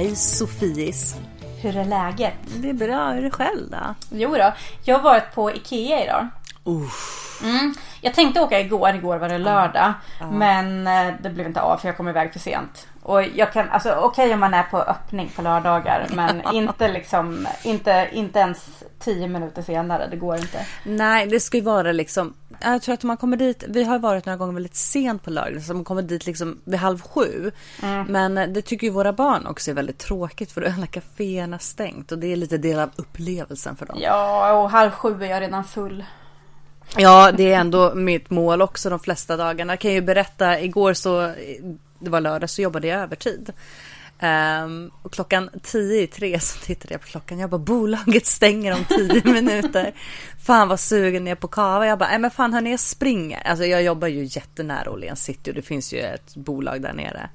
Hej Sofies. Hur är läget? Det är bra, hur är det själv då? Jo då, jag har varit på Ikea idag. Mm. Jag tänkte åka igår, igår var det lördag. Men eh, det blev inte av för jag kom iväg för sent. Och jag kan, alltså okej om man är på öppning på lördagar men inte liksom, inte, inte ens tio minuter senare, det går inte. Nej, det ska ju vara liksom. Jag tror att man kommer dit. Vi har varit några gånger väldigt sent på lördag, så man kommer dit liksom vid halv sju. Men eh, det tycker ju våra barn också är väldigt tråkigt för då är alla kaféerna stängt och det är lite del av upplevelsen för dem. Ja, och halv sju är jag redan full. Ja, det är ändå mitt mål också de flesta dagarna. Jag kan ju berätta, igår så, det var lördag, så jobbade jag övertid. Ehm, och klockan tio i tre så tittade jag på klockan. Jag bara, bolaget stänger om tio minuter. Fan vad sugen jag är på kava. Jag bara, nej men fan hörni jag springer. Alltså jag jobbar ju jättenära Åhléns city och det finns ju ett bolag där nere.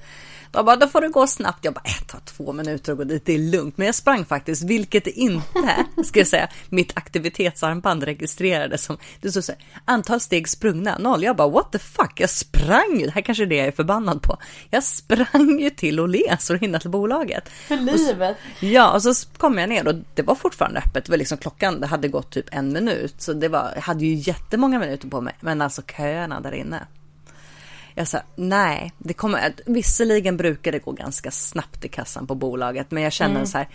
De bara, då får det gå snabbt. Jag bara, äh, ta två minuter och gå dit, det är lugnt. Men jag sprang faktiskt, vilket inte, ska jag säga, mitt aktivitetsarmband registrerade som, det stod så här, antal steg sprungna, noll. Jag bara, what the fuck, jag sprang ju, det här kanske är det jag är förbannad på. Jag sprang ju till Åhléns och hinna till bolaget. För livet. Ja, och så kom jag ner och det var fortfarande öppet. Det var liksom klockan, det hade gått typ en minut. Så det var, jag hade ju jättemånga minuter på mig. Men alltså köerna där inne. Jag sa nej, det kommer, visserligen brukar det gå ganska snabbt i kassan på bolaget, men jag känner så här,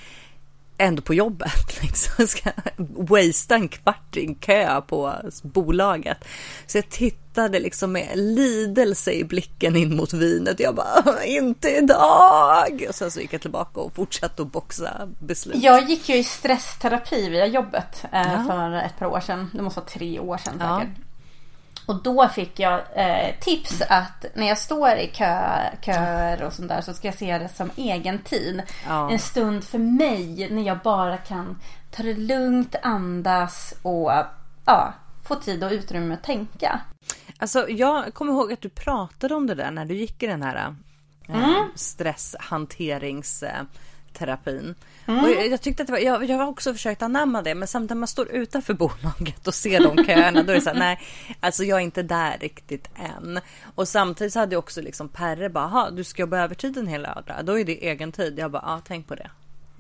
ändå på jobbet liksom, ska wastea en kvart i en kö på bolaget. Så jag tittade liksom med lidelse i blicken in mot vinet. Jag bara, inte idag! Och sen så gick jag tillbaka och fortsatte att boxa beslut. Jag gick ju i stressterapi via jobbet eh, Ja. för ett par år sedan. Det måste vara tre år sedan Ja. Och då fick jag eh, tips att när jag står i kö, köer och sånt där så ska jag se det som egen tid. Ja. En stund för mig när jag bara kan ta det lugnt, andas och ja, få tid och utrymme att tänka. Alltså jag kommer ihåg att du pratade om det där när du gick i den här eh, stresshanteringsterapin. Och jag, jag tyckte att var, jag, jag har också försökt anamma det men samtidigt när man står utanför bolaget och ser de köerna då är det så här, nej alltså jag är inte där riktigt än. Och samtidigt så hade jag också liksom Perre bara, "Jaha, du ska jobba övertid en hel lördag, då är det egen tid. Jag bara, ja tänk på det.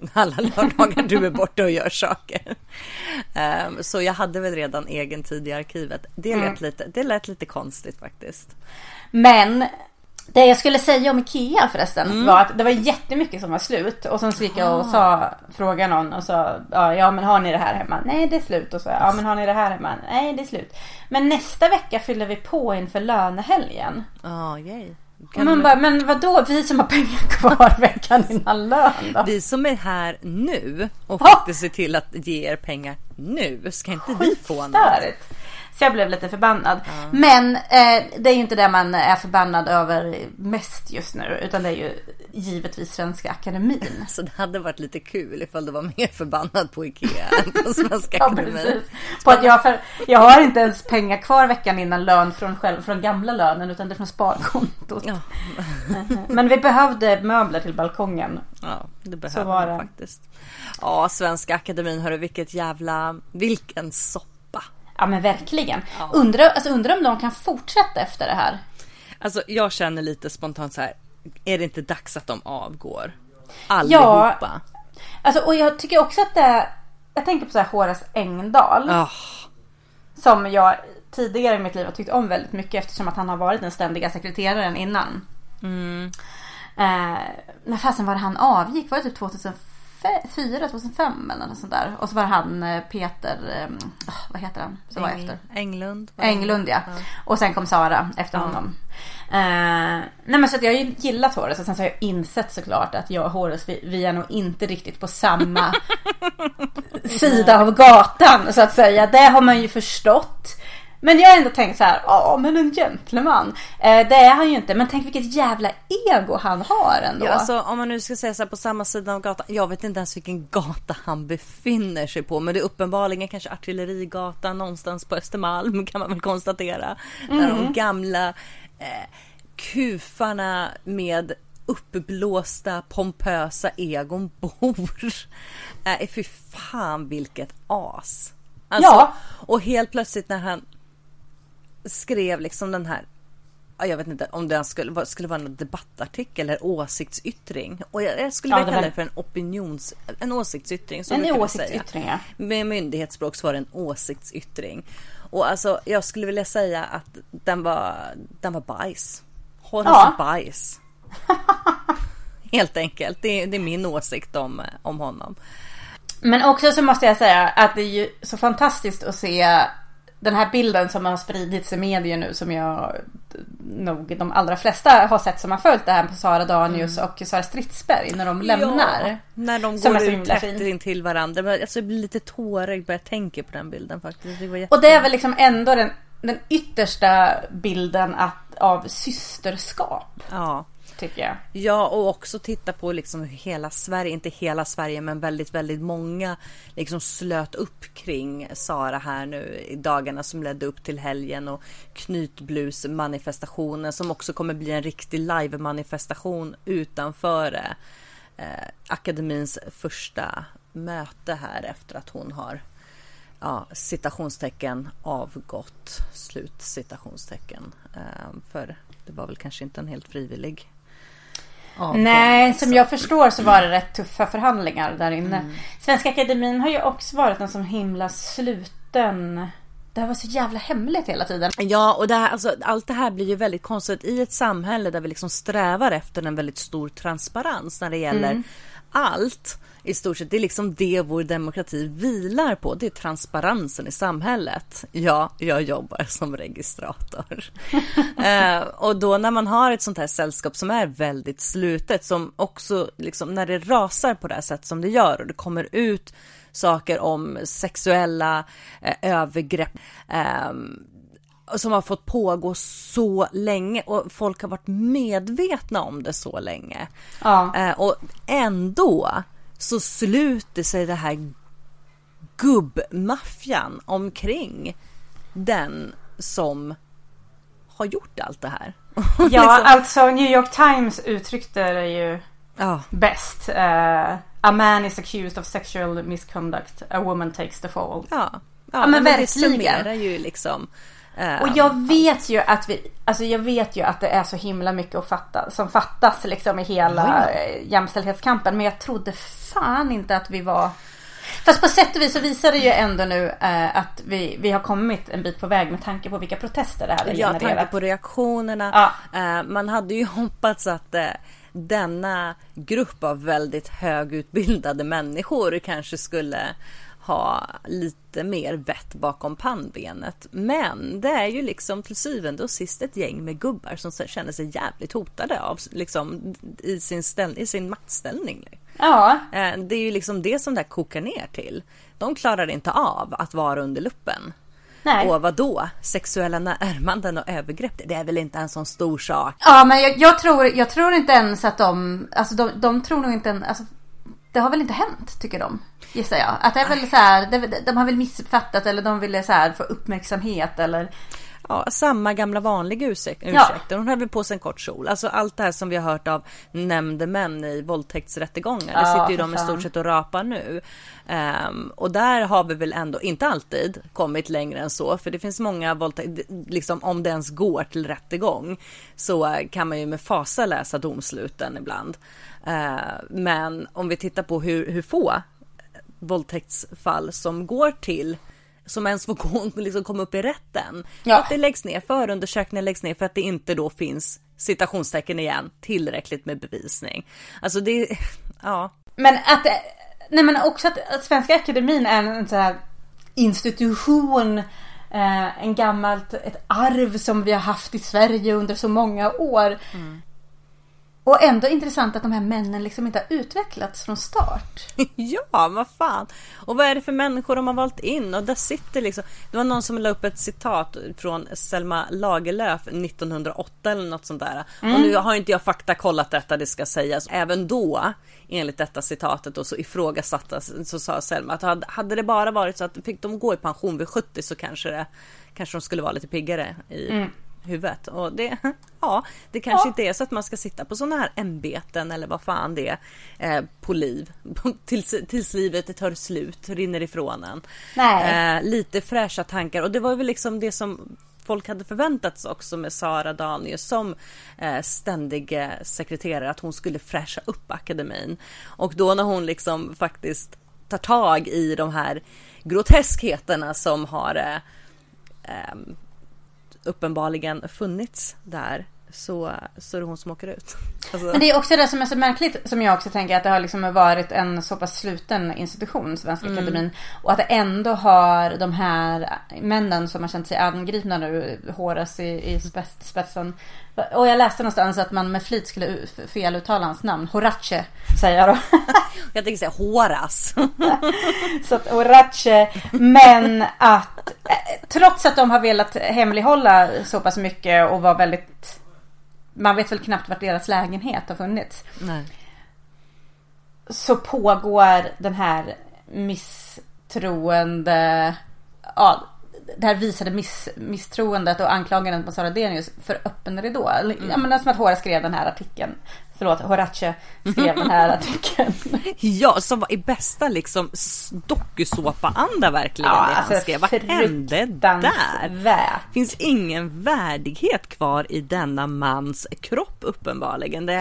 Alla lördagar du är borta och gör saker. Ehm, så jag hade väl redan egen tid i arkivet. Det lät, lite, det lät lite konstigt faktiskt. Men det jag skulle säga om Ikea förresten var att det var jättemycket som var slut. Och sen så gick jag och sa, frågade någon och sa ja, men har ni det här hemma? Nej det är slut. Och så ja men har ni det här hemma? Nej det är slut. Men nästa vecka fyller vi på inför lönehelgen. Ja, yay. Kan man du- bara, men vadå? Vi som har pengar kvar veckan innan lön då? Vi som är här nu och faktiskt ser till att ge er pengar nu, ska inte vi få något? Så jag blev lite förbannad. Men eh, det är ju inte det man är förbannad över mest just nu. Utan det är ju givetvis Svenska Akademin. Så det hade varit lite kul ifall du var mer förbannad på Ikea än på Svenska Ja, Akademin. precis. På att jag, för, jag har inte ens pengar kvar veckan innan lön från, själv, från gamla lönen utan det är från sparkontot. Ja. Men vi behövde möbler till balkongen. Ja, det Så behöver var man det. faktiskt. Ja, Svenska Akademin, hörru, vilket jävla... Vilken soppa. Ja men verkligen. Undrar, alltså, undrar om de kan fortsätta efter det här. Alltså, jag känner lite spontant så här. Är det inte dags att de avgår? Allihopa. Alltså, och jag tycker också att det Jag tänker på så här Horace Engdahl. Ja. Som jag tidigare i mitt liv har tyckt om väldigt mycket eftersom att han har varit den ständiga sekreteraren innan. Eh, när fasen var det han avgick? Var det typ 2004, 2005 eller något sånt där? Och så var han eh, Peter, eh, ah, vad heter han? Så var Eng- efter. Englund. Englund ja. Och sen kom Sara efter honom. Eh, nej men så att jag har ju gillat Horace och sen så har jag insett såklart att jag och Horace vi, vi är nog inte riktigt på samma sida av gatan så att säga. Det har man ju förstått. Men jag har ändå tänkt så här, ja men en gentleman. Eh, det är han ju inte, men tänk vilket jävla ego han har ändå. Ja, alltså, om man nu ska säga så här på samma sida av gatan. Jag vet inte ens vilken gata han befinner sig på. Men det är uppenbarligen kanske Artillerigatan någonstans på Östermalm kan man väl konstatera. Där de gamla eh, kufarna med uppblåsta pompösa egon bor. Eh, fy fan vilket as. Alltså, Ja. Och helt plötsligt när han skrev liksom den här ja, jag vet inte om det skulle, vara- skulle vara en debattartikel eller åsiktsyttring. Och jag, jag skulle Ja, vilja kalla det för en opinions... En åsiktsyttring. Så En åsiktsyttring, säga. ja. Med myndighetsspråk så var det en åsiktsyttring. Och alltså jag skulle vilja säga att den var, den var bajs. Horace Ja. bajs. Helt enkelt. Det, är- det är min åsikt om, om honom. Men också så måste jag säga att det är ju så fantastiskt att se den här bilden som har spridits i media nu som jag nog de allra flesta har sett som har följt det här på Sara Danius och Sara Stridsberg när de lämnar. Ja, när de Som går ut tätt fin. in till varandra. Men Alltså, jag blir lite tårig bara jag tänker på den bilden faktiskt. Det. Och det är väl liksom ändå den, den yttersta bilden att, av systerskap Ja tycker jag. Ja, och också titta på liksom hur hela Sverige, inte hela Sverige, men väldigt, väldigt många liksom slöt upp kring Sara här nu i dagarna som ledde upp till helgen och knytblusmanifestationen som också kommer bli en riktig live-manifestation utanför eh, akademins första möte här efter att hon har ja, citationstecken avgått, slut citationstecken. Eh, för det var väl kanske inte en helt frivillig avgång. Nej, som jag förstår så var det rätt tuffa förhandlingar där inne. Mm. Svenska Akademin har ju också varit en sån himla sluten... Det här var så jävla hemligt hela tiden. Ja, och det här, alltså, allt det här blir ju väldigt konstigt i ett samhälle där vi liksom strävar efter en väldigt stor transparens när det gäller allt. I stort sett, det är liksom det vår demokrati vilar på. Det är transparensen i samhället. Ja, jag jobbar som registrator. eh, och då när man har ett sånt här sällskap som är väldigt slutet, som också liksom när det rasar på det här sätt som det gör och det kommer ut saker om sexuella eh, övergrepp. ehm, som har fått pågå så länge och folk har varit medvetna om det så länge. Ja. Eh, och ändå så sluter sig det här gubbmaffian omkring den som har gjort allt det här. Ja, Liksom- alltså New York Times uttryckte det ju ja, bäst. Eh, a man is accused of sexual misconduct. A woman takes the fall. ja, Ja, men det verkligen. summerar ju liksom. Eh, Och jag vet ju att vi, alltså jag vet ju att det är så himla mycket att fatta, som fattas liksom i hela eh, jämställdhetskampen. Men jag trodde fan inte att vi var Fast på sätt och vis så visar det ju ändå nu eh, att vi, vi har kommit en bit på väg med tanke på vilka protester det här har Ja, tanke genererat. på reaktionerna. Ja. Eh, man hade ju hoppats att eh, denna grupp av väldigt högutbildade människor kanske skulle ha lite mer vett bakom pannbenet. Men det är ju liksom till syvende och sist ett gäng med gubbar som känner sig jävligt hotade av liksom i sin, ställ, i sin maktställning. Ja, Eh, Det är ju liksom det som det här kokar ner till. De klarar inte av att vara under luppen. Nej. Och vad då? Sexuella närmanden och övergrepp, det är väl inte en sån stor sak? Ja, men jag, jag, tror, jag tror inte ens att de, alltså de, de tror nog inte, en- alltså, det har väl inte hänt tycker de. Gissar jag. Att det är väl så här, det, de har väl missuppfattat eller de ville så här få uppmärksamhet eller Ja, samma gamla vanliga ursäkt, Ja. ursäkter. Hon hade väl på sig en kort kjol. Alltså allt det här som vi har hört av nämndemän i våldtäktsrättegångar. det Ja, sitter ju de i stort sett och rapar nu. Ehm, och där har vi väl ändå, inte alltid, kommit längre än så. För det finns många våldtäkter, liksom om det ens går till rättegång. Så kan man ju med fasa läsa domsluten ibland. Ehm, men om vi tittar på hur, hur få våldtäktsfall som går till som ens får gå, liksom komma upp i rätten. Ja. Att det läggs ner, förundersökningar läggs ner för att det inte då finns citationstecken igen tillräckligt med bevisning. Alltså det, ja. Men att, nej men också att, att Svenska Akademin är en så här institution, eh, en gammalt, ett arv som vi har haft i Sverige under så många år. Och ändå intressant att de här männen liksom inte har utvecklats från start. Ja, vad fan. Och vad är det för människor de har valt in? Och där sitter liksom, det var någon som la upp ett citat från Selma Lagerlöf 1908 eller något sånt där. Och nu har inte jag faktakollat detta, det ska sägas. Även då, enligt detta citatet då, så ifrågasattes, så sa Selma att hade- hade det bara varit så att fick de gå i pension vid 70 så kanske det, kanske de skulle vara lite piggare i huvudet. Och det, ja, det kanske inte är så att man ska sitta på sådana här ämbeten eller vad fan det är eh, på liv. Tills, tills livet tar slut, rinner ifrån en. Eh, lite fräscha tankar och det var väl liksom det som folk hade förväntat sig också med Sara Danius som eh, ständig eh, sekreterare att hon skulle fräscha upp akademin. Och då när hon liksom faktiskt tar tag i de här groteskheterna som har eh, ehm, uppenbarligen funnits där så, så är det hon som åker ut. Alltså, Men det är också det som är så märkligt som jag också tänker att det har liksom varit en så pass sluten institution, Svenska Akademin. Och att det ändå har de här männen som har känt sig angripna nu, Horace i, i spets, spetsen. Och jag läste någonstans att man med flit skulle feluttala hans namn. Horace säger jag då. jag tänker säga Horas. Så att Horace, men att eh, trots att de har velat hemlighålla så pass mycket och var väldigt man vet väl knappt vart deras lägenhet har funnits. Nej. så pågår den här misstroende, ja, det här visade miss, misstroendet och anklagandet mot Sara Denius för öppen ridå. Mm. Jag menar som att Hora skrev den här artikeln. Förlåt, Horace skrev den här artikeln. Ja, som var i bästa liksom dokusåpa-anda verkligen Ja, det han alltså, skrev. Vad hände där? Finns ingen värdighet kvar i denna mans kropp uppenbarligen. Det,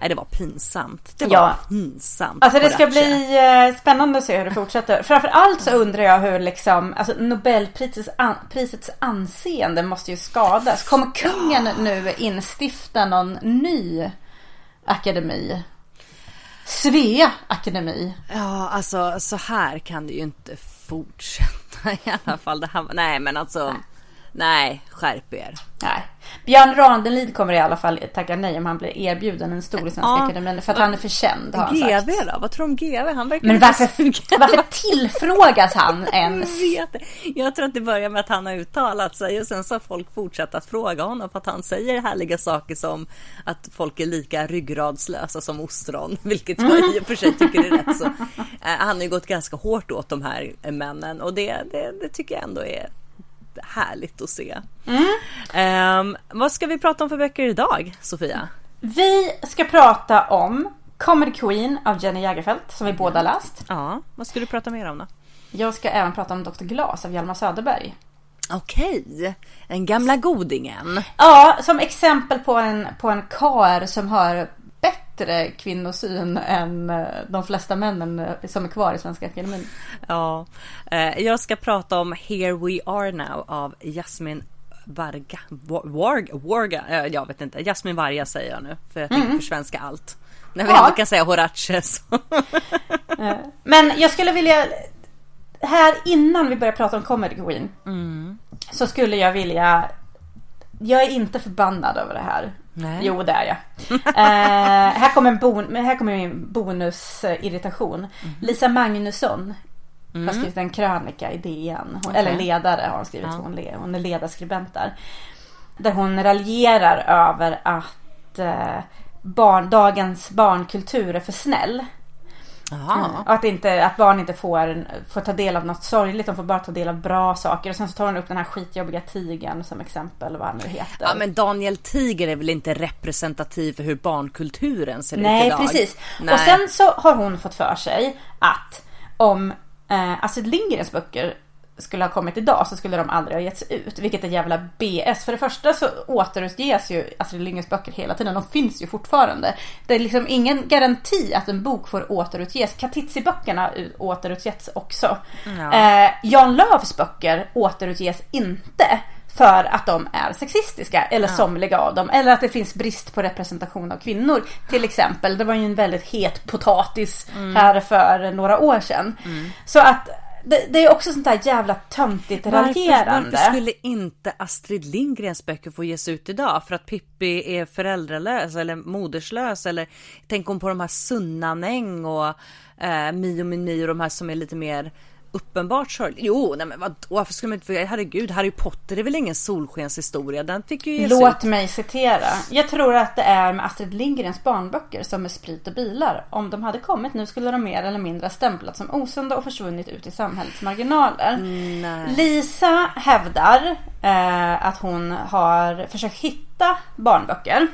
nej, det var pinsamt. Det var Ja. pinsamt. Alltså det ska Horace. bli eh, spännande att se hur det fortsätter. Framförallt så undrar jag hur liksom, alltså Nobelprisets an, prisets anseende måste ju skadas. Kommer kungen nu instifta någon ny akademi? Svea akademi. Ja, alltså så här kan det ju inte fortsätta i alla fall. Det här, nej, men alltså. Nej, skärp er. Nej. Björn Ranelid kommer i alla fall tacka nej om han blir erbjuden en stor i Svenska Ja. akademin. För att han är för känd har han GV sagt. då? Vad tror du om GV? Han verkar Men varför, varför tillfrågas han Jag ens? vet det. Jag tror att det börjar med att han har uttalat sig och sen så har folk fortsatt att fråga honom för att han säger härliga saker som att folk är lika ryggradslösa som ostron, vilket jag i och för sig tycker är rätt så. Eh, Han har ju gått ganska hårt åt de här männen och det, det, det tycker jag ändå är härligt att se. Ehm, vad ska vi prata om för böcker idag, Sofia? Vi ska prata om Comedy Queen av Jenny Jägerfeldt som vi båda läst. Ja, vad ska du prata mer om då? Jag ska även prata om Dr. Glas av Hjalmar Söderberg. Okej, den gamla godingen. Ja, som exempel på en, på en kar som har bättre kvinnosyn än eh, de flesta männen eh, som är kvar i Svenska Akademin. Ja, eh, jag ska prata om Here We Are Now av Jasmin Varga. Wa- Warga, jag vet inte. Jasmin Varga säger jag nu, för jag tänker försvenska allt. När vi Ja. ändå kan säga Horace. Men jag skulle vilja, här innan vi börjar prata om Comedy Queen, så skulle jag vilja, jag är inte förbannad över det här. Nej. Jo, det är jag. eh, här kommer en bon, här kommer min bonusirritation. Lisa Magnusson har skrivit en krönika i DN. Hon, Eller ledare har hon skrivit. Hon, le- hon är ledarskribent där. Där hon raljerar över att eh, barn, dagens barnkultur är för snäll. Och att, inte, att barn inte får, får ta del av något sorgligt, de får bara ta del av bra saker. Och sen så tar hon upp den här skitjobbiga tigern som exempel, vad han nu heter. Ja men Daniel Tiger är väl inte representativ för hur barnkulturen ser ut Nej, idag? precis. Nej. Och sen så har hon fått för sig att om eh, Astrid Lindgrens böcker skulle ha kommit idag så skulle de aldrig ha getts ut. Vilket är jävla BS. För det första så återutges ju Astrid Lindgrens böcker hela tiden. De finns ju fortfarande. Det är liksom ingen garanti att en bok får återutges. Katitzi-böckerna återutges också. Eh, Jan Lööfs böcker återutges inte. För att de är sexistiska eller somliga av dem. Eller att det finns brist på representation av kvinnor. Till exempel. Det var ju en väldigt het potatis här för några år sedan. Så att det, det är också sånt där jävla töntigt raljerande. varför skulle inte Astrid Lindgrens böcker få ges ut idag? För att Pippi är föräldralös eller moderslös? Eller tänk om på de här Sunnanäng och eh, Mio min Mio och de här som är lite mer uppenbart sorgliga. Jo, nej men vadå? Varför skulle man inte få... Herregud, Harry Potter är väl ingen solskenshistoria? Den fick ju Låt ut. mig citera. Jag tror att det är med Astrid Lindgrens barnböcker som med sprit och bilar. Om de hade kommit nu skulle de mer eller mindre stämplats som osunda och försvunnit ut i samhällets marginaler. Lisa hävdar eh, att hon har försökt hitta barnböcker.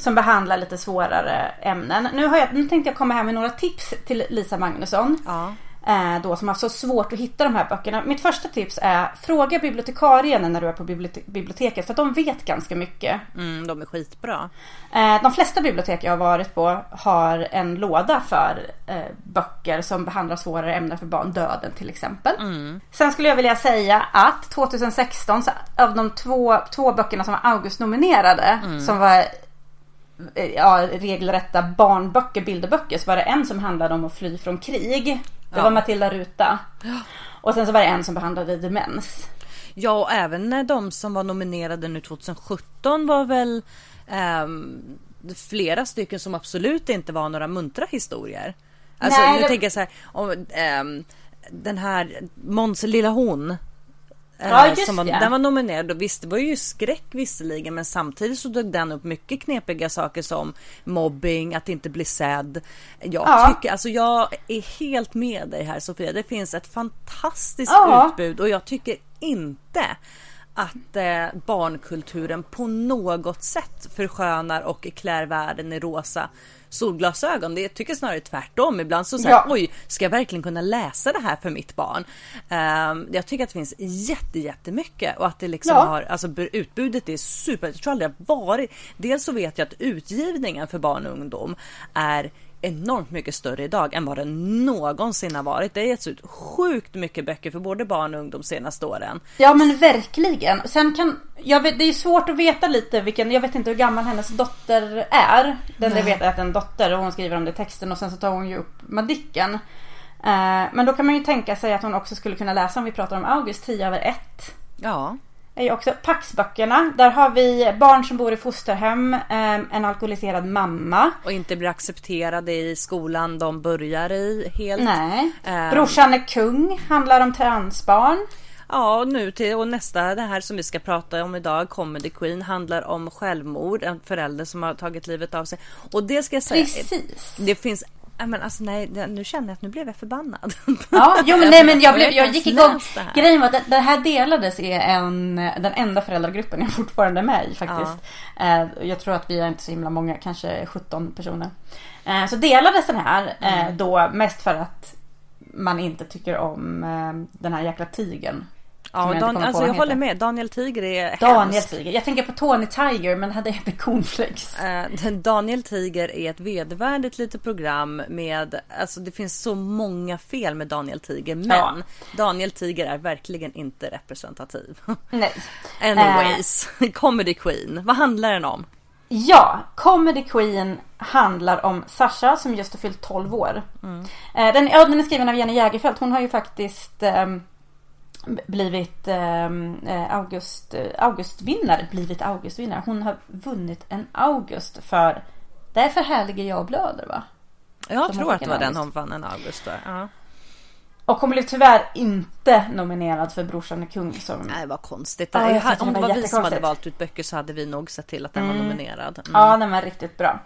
Som behandlar lite svårare ämnen. Nu, har jag, nu tänkte jag komma här med några tips till Lisa Magnusson. Ja. Eh, då som har så svårt att hitta de här böckerna. Mitt första tips är fråga bibliotekarien när du är på bibliote- biblioteket för att de vet ganska mycket. Mm, de är skitbra. Eh, de flesta bibliotek jag har varit på har en låda för eh, böcker som behandlar svårare ämnen för barn. Döden till exempel. Sen skulle jag vilja säga att 2016 så av de två, två böckerna som var August-nominerade som var ja, regelrätta barnböcker, bilderböcker så var det en som handlade om att fly från krig. Det Ja. var Matilda Ruta. Och sen så var det en som behandlade demens. Ja, och även när de som var nominerade nu 2017 var väl ehm, flera stycken som absolut inte var några muntra historier. Alltså Nej, nu det- tänker jag så här, om, ehm, den här Måns lilla hon. Eh, Ja, just som var, det. Den var nominerad och visst det var ju skräck visserligen men samtidigt så dök den upp mycket knepiga saker som mobbing, att inte bli sedd. Jag Ja. tycker, alltså jag är helt med dig här Sofia. Det finns ett fantastiskt Ja. utbud och jag tycker inte att eh, barnkulturen på något sätt förskönar och klär världen i rosa solglasögon. Det jag tycker snarare tvärtom. Ibland så säger Ja. oj, ska jag verkligen kunna läsa det här för mitt barn? Ehm, jag tycker att det finns jätte, jättemycket och att det liksom Ja. har, alltså utbudet är super. Jag tror aldrig har varit. Dels så vet jag att utgivningen för barn och ungdom är enormt mycket större idag än vad den någonsin har varit. Det har getts ut sjukt mycket böcker för både barn och ungdom senaste åren. Ja men verkligen. Sen kan, vet, det är svårt att veta lite vilken, jag vet inte hur gammal hennes dotter är. Den jag vet är att en dotter och hon skriver om det i texten och sen så tar hon ju upp Madicken. Eh, men då kan man ju tänka sig att hon också skulle kunna läsa om vi pratar om August 10 över 1. Ja, är ju också Paxböckerna. Där har vi barn som bor i fosterhem, eh, en alkoholiserad mamma. och inte blir accepterade i skolan de börjar i helt. Nej. Ehm. Brorsan är kung, handlar om transbarn. Ja, och nu till och nästa, det här som vi ska prata om idag, Comedy Queen, handlar om självmord, en förälder som har tagit livet av sig. Och det ska jag säga, Precis. det finns Ja, men alltså nej, nu känner jag att nu blev jag förbannad. Ja, jo men nej men jag, blev, jag gick igång. Grejen var att det, det här delades i en, den enda föräldragruppen jag fortfarande är med i faktiskt. Eh, jag tror att vi är inte så himla många, kanske 17 personer. Eh, så delades den här Mm. eh, då mest för att man inte tycker om den här jäkla tigern. Ja, jag inte Dan, alltså jag han håller med. Daniel Tiger är Daniel hemskt. Tiger. Jag tänker på Tony Tiger men det heter Cornflakes. Eh, Daniel Tiger är ett vedervärdigt litet program med, alltså det finns så många fel med Daniel Tiger men Ja. Daniel Tiger är verkligen inte representativ. Nej. Anyways, Comedy Queen, vad handlar den om? Ja, Comedy Queen handlar om Sasha som just har fyllt 12 år. Eh, Den, ja, den är skriven av Jenny Jägerfeldt. Hon har ju faktiskt ehm, blivit ehm, eh, August, eh, Augustvinnare. Blivit Augustvinnare. Hon har vunnit en August för Därför härliger jag blöder va? Jag Som tror att det var en den hon vann en August för. Ja. Och hon blev tyvärr inte nominerad för Brorsan är kung som... Nej, det var konstigt. Ja, jag Om det det var vi som hade valt ut böcker så hade vi nog sett till att den var nominerad. Mm. Ja, den var riktigt bra.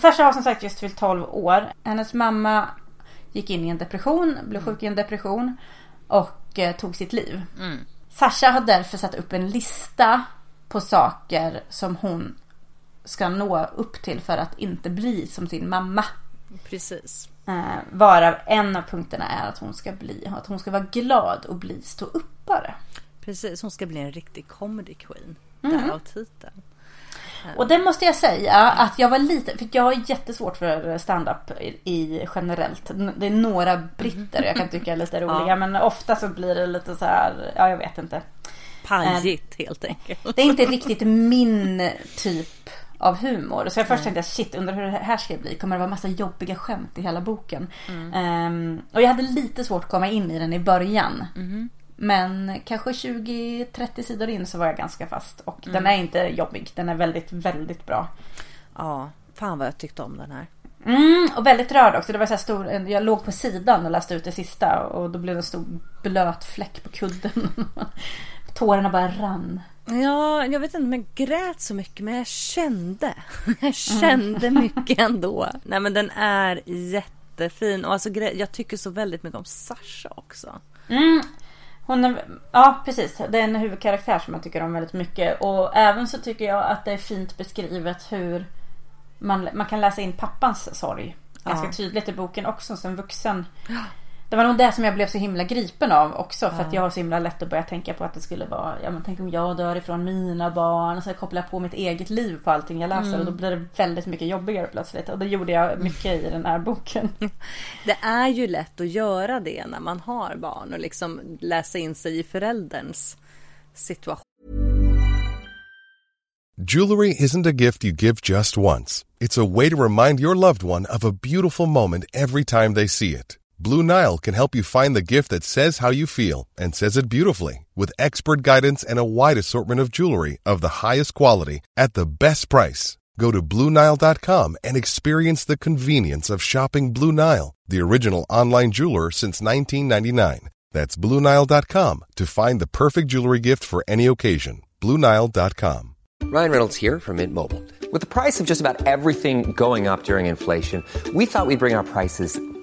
Sasha har som sagt just fyllt 12 år. Hennes mamma gick in i en depression, blev sjuk i en depression och eh, tog sitt liv. Sasha har därför satt upp en lista på saker som hon ska nå upp till för att inte bli som sin mamma. Precis. Eh, varav en av punkterna är att hon ska bli, att hon ska vara glad och bli ståuppare. Precis, hon ska bli en riktig comedy queen. Mm. Därav titeln. Och det måste jag säga att jag var lite, för jag har jättesvårt för stand-up i, i generellt. Det är några britter jag kan tycka är lite roliga men ofta så blir det lite så här, ja jag vet inte. Pajigt helt enkelt. Det är inte riktigt min typ av humor. Så jag först tänkte shit, undrar hur det här ska bli. Kommer det vara massa jobbiga skämt i hela boken? Ehm, och jag hade lite svårt att komma in i den i början. Men kanske 20-30 sidor in så var jag ganska fast. Och den är inte jobbig. Den är väldigt, väldigt bra. Ja, fan vad jag tyckte om den här. Mm, och väldigt rörd också. Det var så stor, jag låg på sidan och läste ut det sista. Och då blev det en stor blöt fläck på kudden. Tårarna bara rann. Ja, jag vet inte om jag grät så mycket men jag kände. Jag kände mycket ändå. Nej men den är jättefin och alltså jag tycker så väldigt mycket om Sasha också. Mm. Hon är, ja precis, det är en huvudkaraktär som jag tycker om väldigt mycket. Och även så tycker jag att det är fint beskrivet hur man, man kan läsa in pappans sorg. Ganska Ja. tydligt i boken också som vuxen. Det var nog det som jag blev så himla gripen av också. För att jag har så himla lätt att börja tänka på att det skulle vara, ja men tänk om jag dör ifrån mina barn. Och så kopplar jag på mitt eget liv på allting jag läser. Och då blir det väldigt mycket jobbigare plötsligt. Och det gjorde jag mycket i den här boken. Det är ju lätt att göra det när man har barn och liksom läsa in sig i förälderns situation. Jewelry isn't a gift you give just once. It's a way to remind your loved one of a beautiful moment every time they see it. Blue Nile can help you find the gift that says how you feel and says it beautifully with expert guidance and a wide assortment of jewelry of the highest quality at the best price. Go to BlueNile.com and experience the convenience of shopping Blue Nile, the original online jeweler since 1999. That's BlueNile.com to find the perfect jewelry gift for any occasion. BlueNile.com. Ryan Reynolds here from Mint Mobile. With the price of just about everything going up during inflation, we thought we'd bring our prices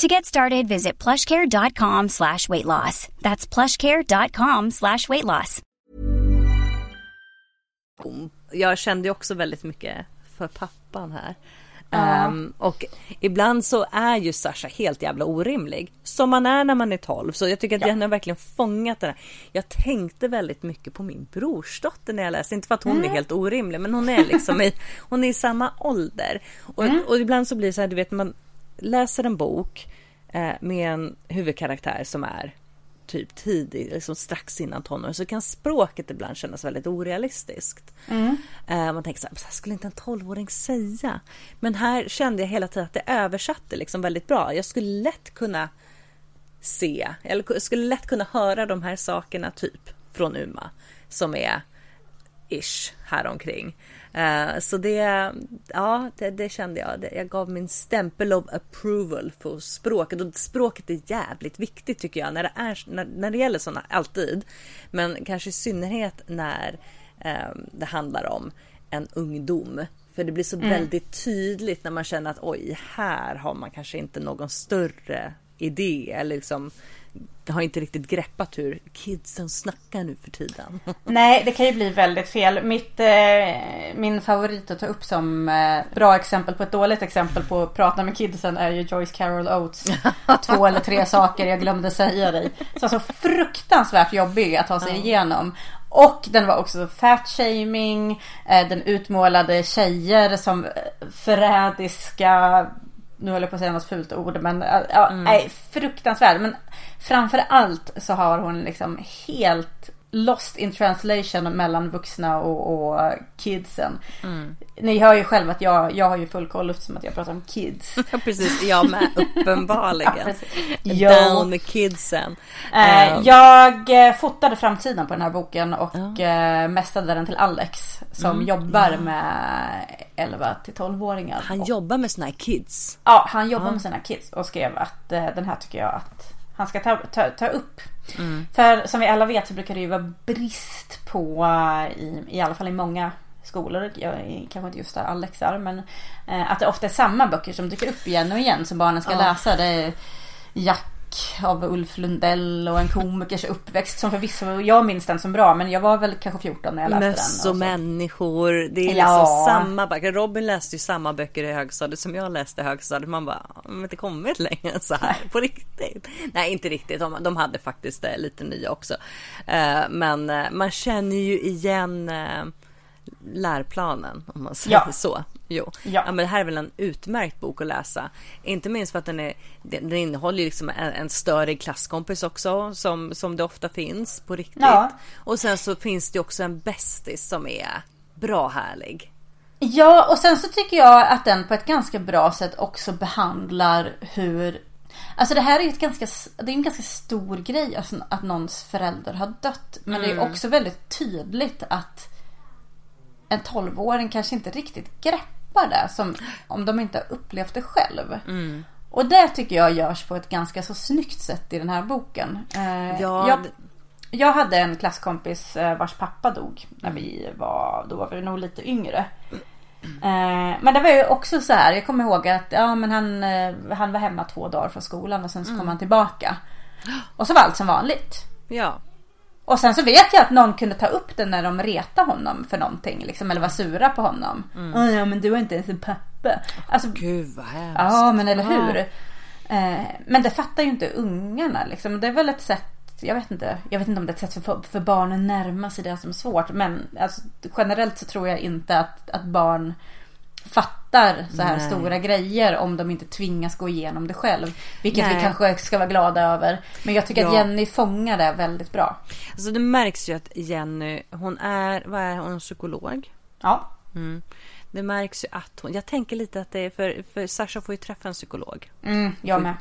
To get started, visit plushcare.com slash weight loss. That's plushcare.com slash weight loss. Jag kände också väldigt mycket för pappan här. Ehm, och ibland så är ju Sasha helt jävla orimlig. Som man är när man är 12. Så jag tycker att den har verkligen fångat det här. Jag tänkte väldigt mycket på min brorsdotter när jag läste. Inte för att hon är helt orimlig men hon är liksom i, hon är i samma ålder. Och, och ibland så blir det så här, du vet man läser en bok eh, med en huvudkaraktär som är typ tidig, liksom strax innan tonåren så kan språket ibland kännas väldigt orealistiskt. Eh, man tänker så här, så här skulle inte en tolvåring säga. Men här kände jag hela tiden att det översatte liksom väldigt bra. Jag skulle lätt kunna se, eller skulle lätt kunna höra de här sakerna typ från Uma som är ish. Uh, så det, ja, det, det kände jag. Jag gav min stämpel of approval för språket och språket är jävligt viktigt tycker jag när det, är, när, när det gäller sådana, alltid. Men kanske i synnerhet när eh, det handlar om en ungdom. För det blir så väldigt tydligt när man känner att oj, här har man kanske inte någon större idé eller liksom har inte riktigt greppat hur kidsen snackar nu för tiden. Nej, det kan ju bli väldigt fel. Mitt, eh, min favorit att ta upp som eh, bra exempel på ett dåligt exempel på att prata med kidsen är ju Joyce Carol Oates. Två eller tre saker jag glömde säga dig. Så fruktansvärt jobbig att ta sig igenom. Och den var också fat-shaming. Eh, den utmålade tjejer som eh, förrädiska nu håller jag på att säga något fult ord men äh, ja, Mm. nej, fruktansvärd. Men framför allt så har hon liksom helt lost in translation mellan vuxna och, och kidsen. Mm. Ni hör ju själv att jag, jag har ju full koll eftersom att jag pratar om kids. Precis, jag med uppenbarligen. Ja. Down med kidsen. Eh, Eh, jag eh, fotade framsidan på den här boken och eh, mästade den till Alex som Mm. jobbar med 11 till 12-åringar. Han Och- jobbar med här kids. Ja, han jobbar Ja. med sina kids och skrev att eh, den här tycker jag att han ska ta, ta, ta upp. Mm. För som vi alla vet så brukar det ju vara brist på, i, i alla fall i många skolor, jag, kanske inte just där Alex är, men eh, att det ofta är samma böcker som dyker upp igen och igen som barnen ska Ja. läsa. Det är Jack av Ulf Lundell och en komikers uppväxt som förvisso, jag minns den som bra men jag var väl kanske 14 när jag läste Möss den. och människor. Det är Ja. liksom samma böcker. Robin läste ju samma böcker i högstadiet som jag läste i högstadiet. Man bara, men inte kommit längre så här på riktigt. Nej, inte riktigt. De, de hade faktiskt eh, lite nya också. Eh, men eh, man känner ju igen eh, läroplanen om man säger Ja. så. Jo, Ja. men det här är väl en utmärkt bok att läsa. Inte minst för att den, är, den, innehåller liksom en, en större klasskompis också som, som det ofta finns på riktigt. Ja. Och sen så finns det också en bästis som är bra härlig. Ja, och sen så tycker jag att den på ett ganska bra sätt också behandlar hur Alltså det här är ett ganska, det är en ganska stor grej alltså, att någons förälder har dött. Men det är Mm. också väldigt tydligt att en 12-åring kanske inte riktigt greppar det som om de inte har upplevt det själv. Mm. Och det tycker jag görs på ett ganska så snyggt sätt i den här boken. Eh, Ja, jag, jag hade en klasskompis eh, vars pappa dog när vi var, då var vi nog lite yngre. Eh, Men det var ju också så här, jag kommer ihåg att ja, men han, eh, han var hemma två dagar från skolan och sen så kom han tillbaka. Och så var allt som vanligt. Ja. Och sen så vet jag att någon kunde ta upp det när de retade honom för någonting. Liksom, eller var sura på honom. "Åh, ja men du har inte ens en pappa. Alltså, Gud vad hemskt. Ja men eller Ja. hur. Eh, men det fattar ju inte ungarna liksom. Det är väl ett sätt jag vet inte. Jag vet inte om det är ett sätt för, för barn att närma sig det som är svårt. Men alltså, generellt så tror jag inte att, att barn fattar så här Nej. stora grejer om de inte tvingas gå igenom det själv. Vilket vi Nej. kanske ska vara glada över. Men jag tycker att Ja. Jenny fångar det väldigt bra. Alltså det märks ju att Jenny, hon är, vad är hon, psykolog? Ja. Mm. Det märks ju att hon, jag tänker lite att det är för, för Sasha får ju träffa en psykolog. Mm, jag med.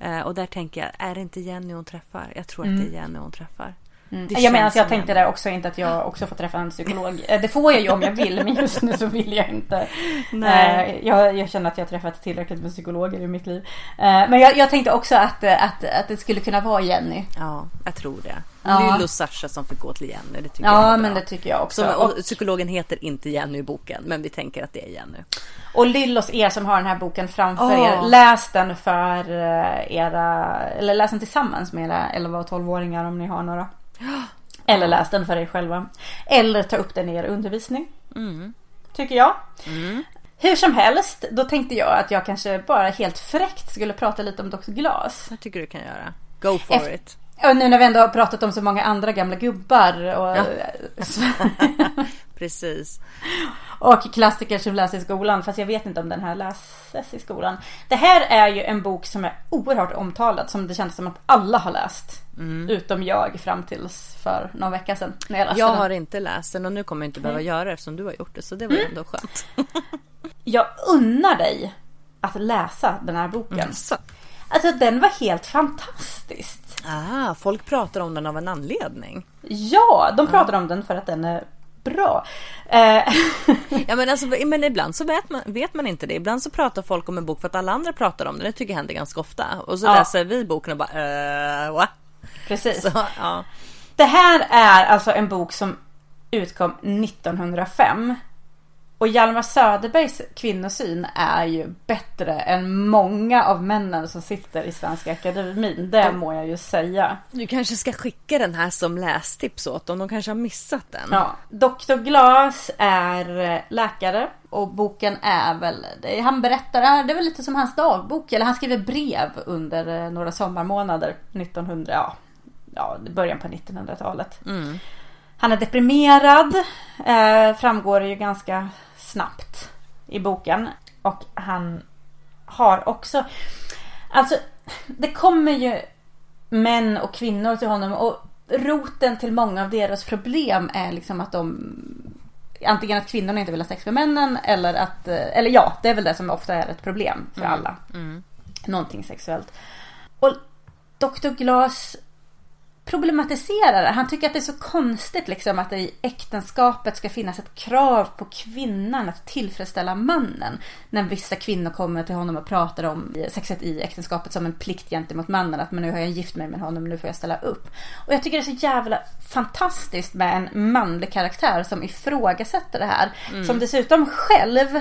Eh, och där tänker jag, är det inte Jenny hon träffar? Jag tror Mm. att det är Jenny hon träffar. Mm. Det Jag menar att jag tänkte det också, inte att jag också får träffa en psykolog. Eh, Det får jag ju om jag vill, men just nu så vill jag inte. Nej. Eh, Jag, jag känner att jag har träffat tillräckligt med psykologer i mitt liv. Eh, Men jag, jag tänkte också att, att, att det skulle kunna vara Jenny. Ja, jag tror det. Ja. Lill och Sasha som fick gå till Jenny. Det tycker jag Ja, är men bra. det tycker jag också. Som, och psykologen heter inte Jenny i boken, men vi tänker att det är Jenny. och Lillos er som har den här boken framför Åh. er. Läs den för era, eller läs den tillsammans med era 11 och 12-åringar om ni har några. Eller läs den för er själva. Eller ta upp den i er undervisning. Mm. Tycker jag. Hur som helst, då tänkte jag att jag kanske bara helt fräckt skulle prata lite om Dr. Glas. Jag tycker du kan göra. Go for Efter- it. Och nu när vi ändå har pratat om så många andra gamla gubbar och, Ja. Precis. Och klassiker som läses i skolan. Fast jag vet inte om den här läses i skolan. Det här är ju en bok som är oerhört omtalad. Som det känns som att alla har läst. Utom jag fram tills för någon vecka sedan. När jag läste Jag den. har inte läst den och nu kommer jag inte behöva göra det eftersom du har gjort det. Så det var ju ändå skönt. Jag unnar dig att läsa den här boken. Så. Alltså den var helt fantastisk. Ah, folk pratar om den av en anledning. Ja, de pratar om den för att den är bra. Eh, Ja, men, alltså, men ibland så vet man, vet man inte det. Ibland så pratar folk om en bok för att alla andra pratar om den. Det tycker jag händer ganska ofta. Och så Ja. läser vi boken och bara uh, va? precis. Så, ja. Det här är alltså en bok som utkom 1905. Och Hjalmar Söderbergs kvinnosyn är ju bättre än många av männen som sitter i Svenska Akademin. Det må jag ju säga. Du kanske ska skicka den här som lästips åt dem. De kanske har missat den. Ja. Dr. Glas är läkare och boken är väl, han berättar, det är väl lite som hans dagbok. Eller han skriver brev under några sommarmånader 1900, ja, ja början på 1900-talet. Mm. Han är deprimerad, eh, framgår ju ganska snabbt i boken. Och han har också... Alltså, det kommer ju män och kvinnor till honom och roten till många av deras problem är liksom att de Antingen att kvinnorna inte vill ha sex med männen eller att, eller ja, det är väl det som ofta är ett problem för Mm. alla. Mm. Någonting sexuellt. Och Dr. Glas problematiserar det. Han tycker att det är så konstigt liksom att det i äktenskapet ska finnas ett krav på kvinnan att tillfredsställa mannen. När vissa kvinnor kommer till honom och pratar om sexet i äktenskapet som en plikt gentemot mannen. Att men nu har jag gift mig med honom, nu får jag ställa upp. Och jag tycker det är så jävla fantastiskt med en manlig karaktär som ifrågasätter det här. Mm. Som dessutom själv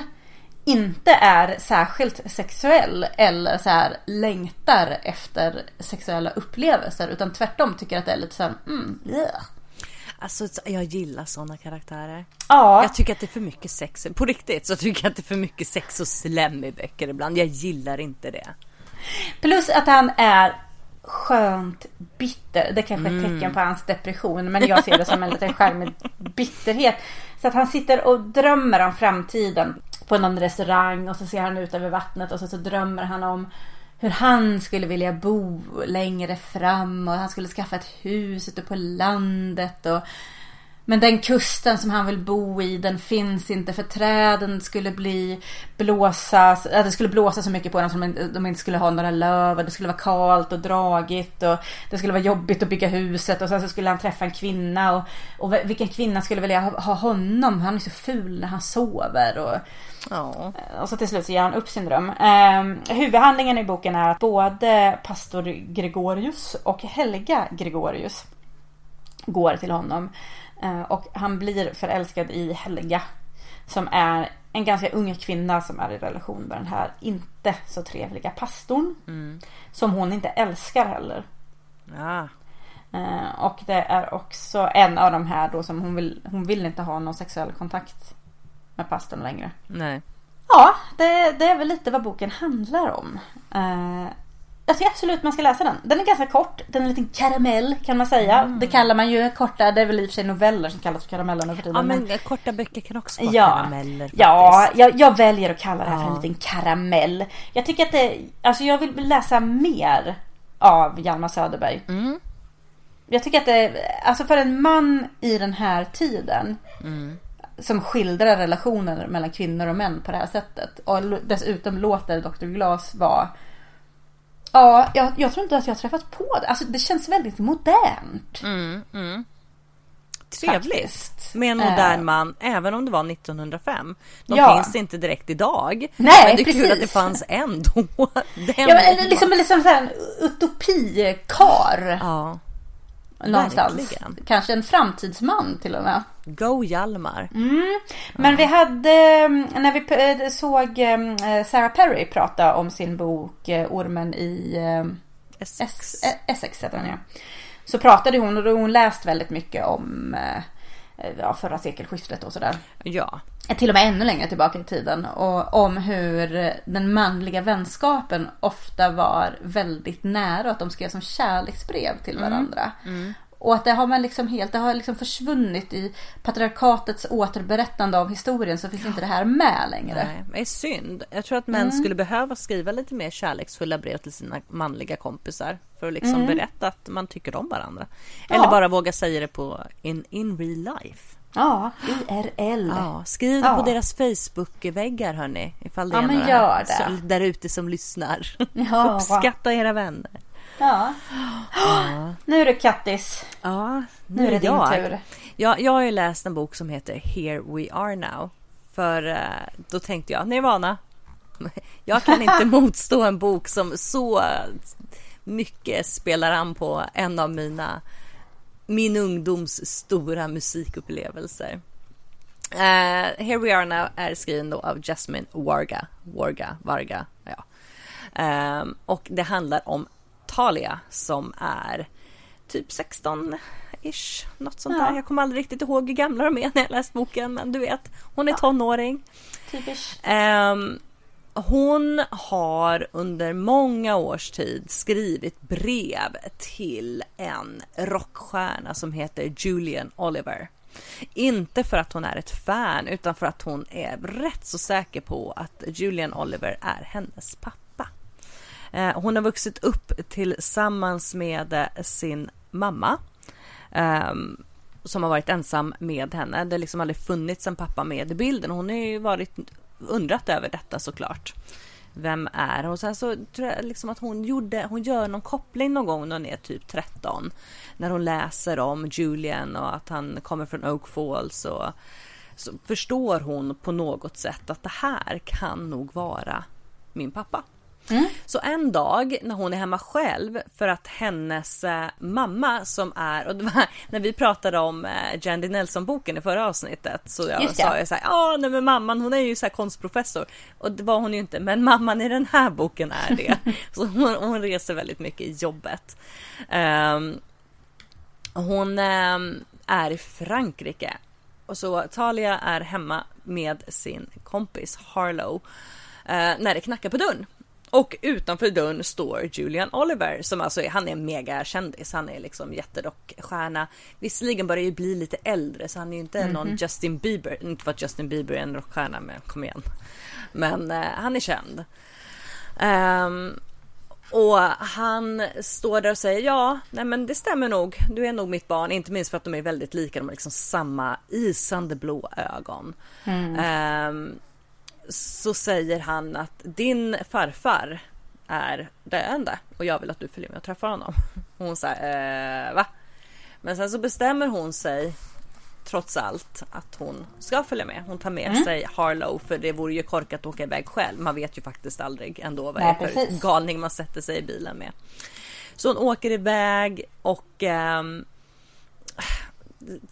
inte är särskilt sexuell eller så här längtar efter sexuella upplevelser utan tvärtom tycker att det är lite så här, mm, yeah. Alltså jag gillar såna karaktärer. Ja. Jag tycker att det är för mycket sex. På riktigt så tycker jag att det är för mycket sex och slem i böcker ibland. Jag gillar inte det. Plus att han är skönt bitter. Det kanske är ett Mm. tecken på hans depression. Men jag ser det som en liten charmig bitterhet. Så att han sitter och drömmer om framtiden på någon restaurang och så ser han ut över vattnet och så, så drömmer han om hur han skulle vilja bo längre fram och han skulle skaffa ett hus ute på landet och men den kusten som han vill bo i den finns inte för träden skulle bli blåsa, att det skulle blåsa så mycket på dem som de inte skulle ha några löv och det skulle vara kalt och dragigt och det skulle vara jobbigt att bygga huset och sen så skulle han träffa en kvinna och, och vilken kvinna skulle vilja ha, ha honom? Han är så ful när han sover och Ja. och så till slut så ger han upp sin dröm. Eh, huvudhandlingen i boken är att både pastor Gregorius och Helga Gregorius går till honom. Eh, och han blir förälskad i Helga. Som är en ganska ung kvinna som är i relation med den här inte så trevliga pastorn. Mm. Som hon inte älskar heller. Ja. Eh, och det är också en av de här då som hon vill, hon vill inte ha någon sexuell kontakt med pastorn längre. Nej. Ja, det, det är väl lite vad boken handlar om. Uh, jag tycker absolut man ska läsa den. Den är ganska kort. Den är en liten karamell kan man säga. Mm. Det kallar man ju korta. Det är väl i och för sig noveller som kallas för karameller nu för tiden. Ja men korta böcker kan också vara Ja, karameller faktiskt. ja jag, jag väljer att kalla det här för en liten karamell. Jag tycker att det, alltså jag vill läsa mer av Hjalmar Söderberg. Mm. Jag tycker att det, alltså för en man i den här tiden Mm. som skildrar relationer mellan kvinnor och män på det här sättet. Och dessutom låter Dr. Glas vara Ja, jag, jag tror inte att jag har träffat på det. Alltså det känns väldigt modernt. Mm, mm. Trevligt. Faktiskt. Med en modern Eh. man, även om det var 1905. De Ja. finns inte direkt idag. Nej, men det är kul precis. att det fanns ändå. Den Ja, men liksom, liksom så här en utopikar. Ja. Någonstans. verkligen. Kanske en framtidsman till och med. Go Hjalmar. Mm. Men vi hade, när vi eh, såg eh, Sarah Perry prata om sin bok eh, Ormen i Essex. Es- Essex heter den ja. Så pratade hon och då hon läst väldigt mycket om ja, förra sekelskiftet och sådär. Ja. Till och med ännu längre tillbaka i tiden. Och om hur den manliga vänskapen ofta var väldigt nära. och Att de skrev som kärleksbrev till varandra. Och att det har man liksom helt, det har liksom försvunnit i patriarkatets återberättande av historien så finns inte det här med längre. Nej, det är synd. Jag tror att män Mm. skulle behöva skriva lite mer kärleksfulla brev till sina manliga kompisar. För att liksom Mm. berätta att man tycker om varandra. Ja. Eller bara våga säga det på in, in real life. Ja, IRL. Ja, skriv Ja. på deras Facebook-väggar hörni. Ifall det Ja, är men några som- där ute som lyssnar. Ja. Uppskatta era vänner. Ja. Nu är det Kattis. Ja, Nu är det din jag. tur. Ja, jag har ju läst en bok som heter Here We Are Now. För eh, då tänkte jag, Nirvana. Jag kan inte motstå en bok som så mycket spelar an på en av mina min ungdoms stora musikupplevelser. Uh, Here We Are Now är skriven då av Jasmine Warga. Warga, Varga, ja. Um, och det handlar om Talia som är typ 16-ish, något sånt Ja. där. Jag kommer aldrig riktigt ihåg hur gamla de är när jag läst boken, men du vet, hon är tonåring. Typiskt. Ehm, hon har under många års tid skrivit brev till en rockstjärna som heter Julian Oliver. Inte för att hon är ett fan utan för att hon är rätt så säker på att Julian Oliver är hennes pappa. Eh, hon har vuxit upp tillsammans med sin mamma. Ehm, som har varit ensam med henne. Det har liksom aldrig funnits en pappa med i bilden. Hon har ju varit undrat över detta såklart. Vem är hon? Sen så tror jag liksom att hon gjorde, hon gör någon koppling någon gång när hon är typ 13. När hon läser om Julian och att han kommer från Oak Falls och så förstår hon på något sätt att det här kan nog vara min pappa. Så en dag när hon är hemma själv för att hennes eh, mamma som är, och det var när vi pratade om eh, Jandy Nelson-boken i förra avsnittet så jag sa jag så här, ja nej men mamman hon är ju så här konstprofessor och det var hon ju inte, men mamman i den här boken är det. så hon, hon reser väldigt mycket i jobbet. Ehm, hon ehm, är i Frankrike och så Talia är hemma med sin kompis Harlow eh, när det knackar på dörren. Och utanför dörren står Julian Oliver som alltså är, han är en megakändis. Han är liksom jätterockstjärna. Visserligen börjar ju bli lite äldre så han är ju inte någon Justin Bieber. Inte för att Justin Bieber är en rockstjärna men kom igen. Men eh, han är känd. Ehm, och han står där och säger ja, nej men det stämmer nog. Du är nog mitt barn, inte minst för att de är väldigt lika. De har liksom samma isande blå ögon. Ehm, så säger han att din farfar är döende och jag vill att du följer med och träffar honom. Och hon säger eh, va? Men sen så bestämmer hon sig trots allt att hon ska följa med. Hon tar med sig Harlow för det vore ju korkat att åka iväg själv. Man vet ju faktiskt aldrig ändå vad det är för galning man sätter sig i bilen med. Så hon åker iväg och ehm,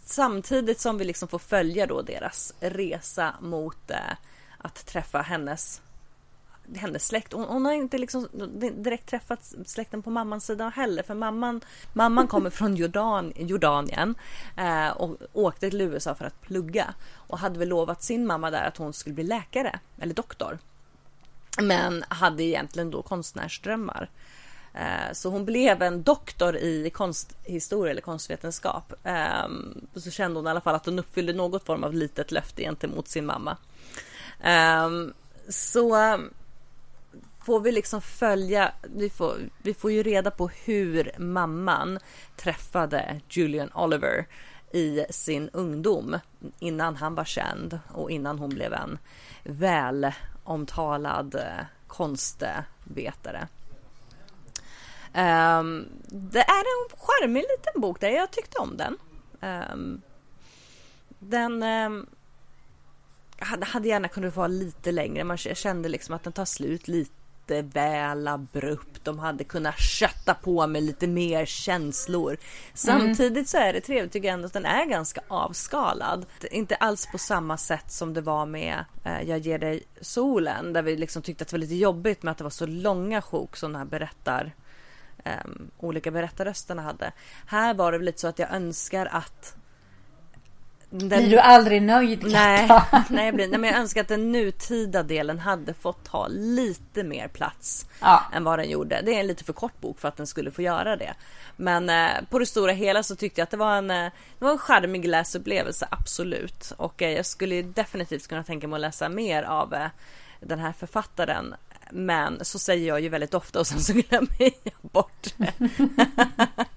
samtidigt som vi liksom får följa då deras resa mot eh, att träffa hennes hennes släkt. Hon, hon har inte liksom direkt träffat släkten på mammans sida heller för mamman, mamman kommer från Jordan, Jordanien eh, och åkte till USA för att plugga och hade väl lovat sin mamma där att hon skulle bli läkare eller doktor. Men hade egentligen då konstnärsdrömmar. Eh, Så hon blev en doktor i konsthistoria eller konstvetenskap. Eh, Så kände hon i alla fall att hon uppfyllde något form av litet löfte gentemot sin mamma. Um, Så får vi liksom följa, vi får, vi får ju reda på hur mamman träffade Julian Oliver i sin ungdom innan han var känd och innan hon blev en väl omtalad eh, konstvetare. Um, det är en charmig liten bok där jag tyckte om den. Um, den um, hade, hade gärna kunnat vara lite längre. Man kände liksom att den tar slut lite väl abrupt. De hade kunnat kötta på med lite mer känslor. Samtidigt så är det trevligt tycker jag ändå att den är ganska avskalad. Inte alls på samma sätt som det var med eh, Jag ger dig solen. Där vi liksom tyckte att det var lite jobbigt med att det var så långa sjok som den här berättar um, olika berättarrösterna hade. Här var det väl lite så att jag önskar att den- Blir du aldrig nöjd Nej, Katta? nej, jag blir, nej, men jag önskar att den nutida delen hade fått ha lite mer plats Ja. än vad den gjorde. Det är en lite för kort bok för att den skulle få göra det. Men eh, på det stora hela så tyckte jag att det var en, eh, det var en charmig läsupplevelse, absolut. Och eh, jag skulle definitivt kunna tänka mig att läsa mer av eh, den här författaren. Men så säger jag ju väldigt ofta och sen så glömmer jag bort det.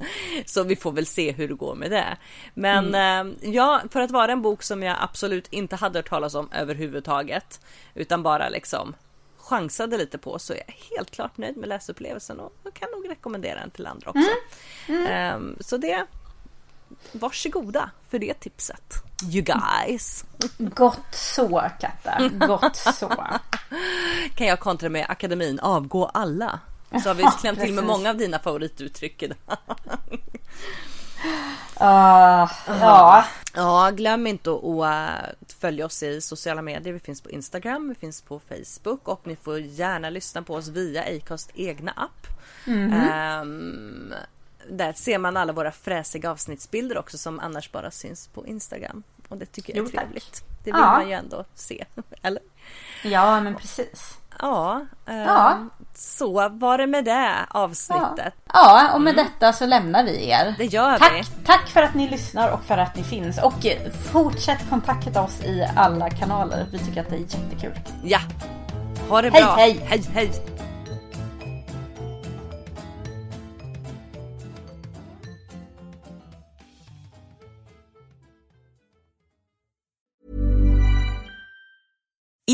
så vi får väl se hur det går med det. Men eh, ja, för att vara en bok som jag absolut inte hade hört talas om överhuvudtaget. Utan bara liksom chansade lite på så är jag helt klart nöjd med läsupplevelsen och kan nog rekommendera den till andra också. Ehm, så det Varsågoda för det tipset. You guys. Gott så Katta, gott så. Kan jag kontra med akademin avgå alla. Så har vi klämt till med många av dina favorituttryck idag. Ah, ja, Ja, glöm inte att att följa oss i sociala medier. Vi finns på Instagram, vi finns på Facebook och ni får gärna lyssna på oss via Acast egna app. Ehm, där ser man alla våra fräsiga avsnittsbilder också som annars bara syns på Instagram. Och det tycker jag är Jo, tack. trevligt. Det vill Ja. man ju ändå se. Eller? Ja, men precis. Ja, ehm, Ja. så var det med det avsnittet. Ja, och med detta så lämnar vi er. Det gör vi. tack, tack för att ni lyssnar och för att ni finns. Och eh, fortsätt kontakta oss i alla kanaler. Vi tycker att det är jättekul. Ja, ha det Hej, bra. hej. hej, hej.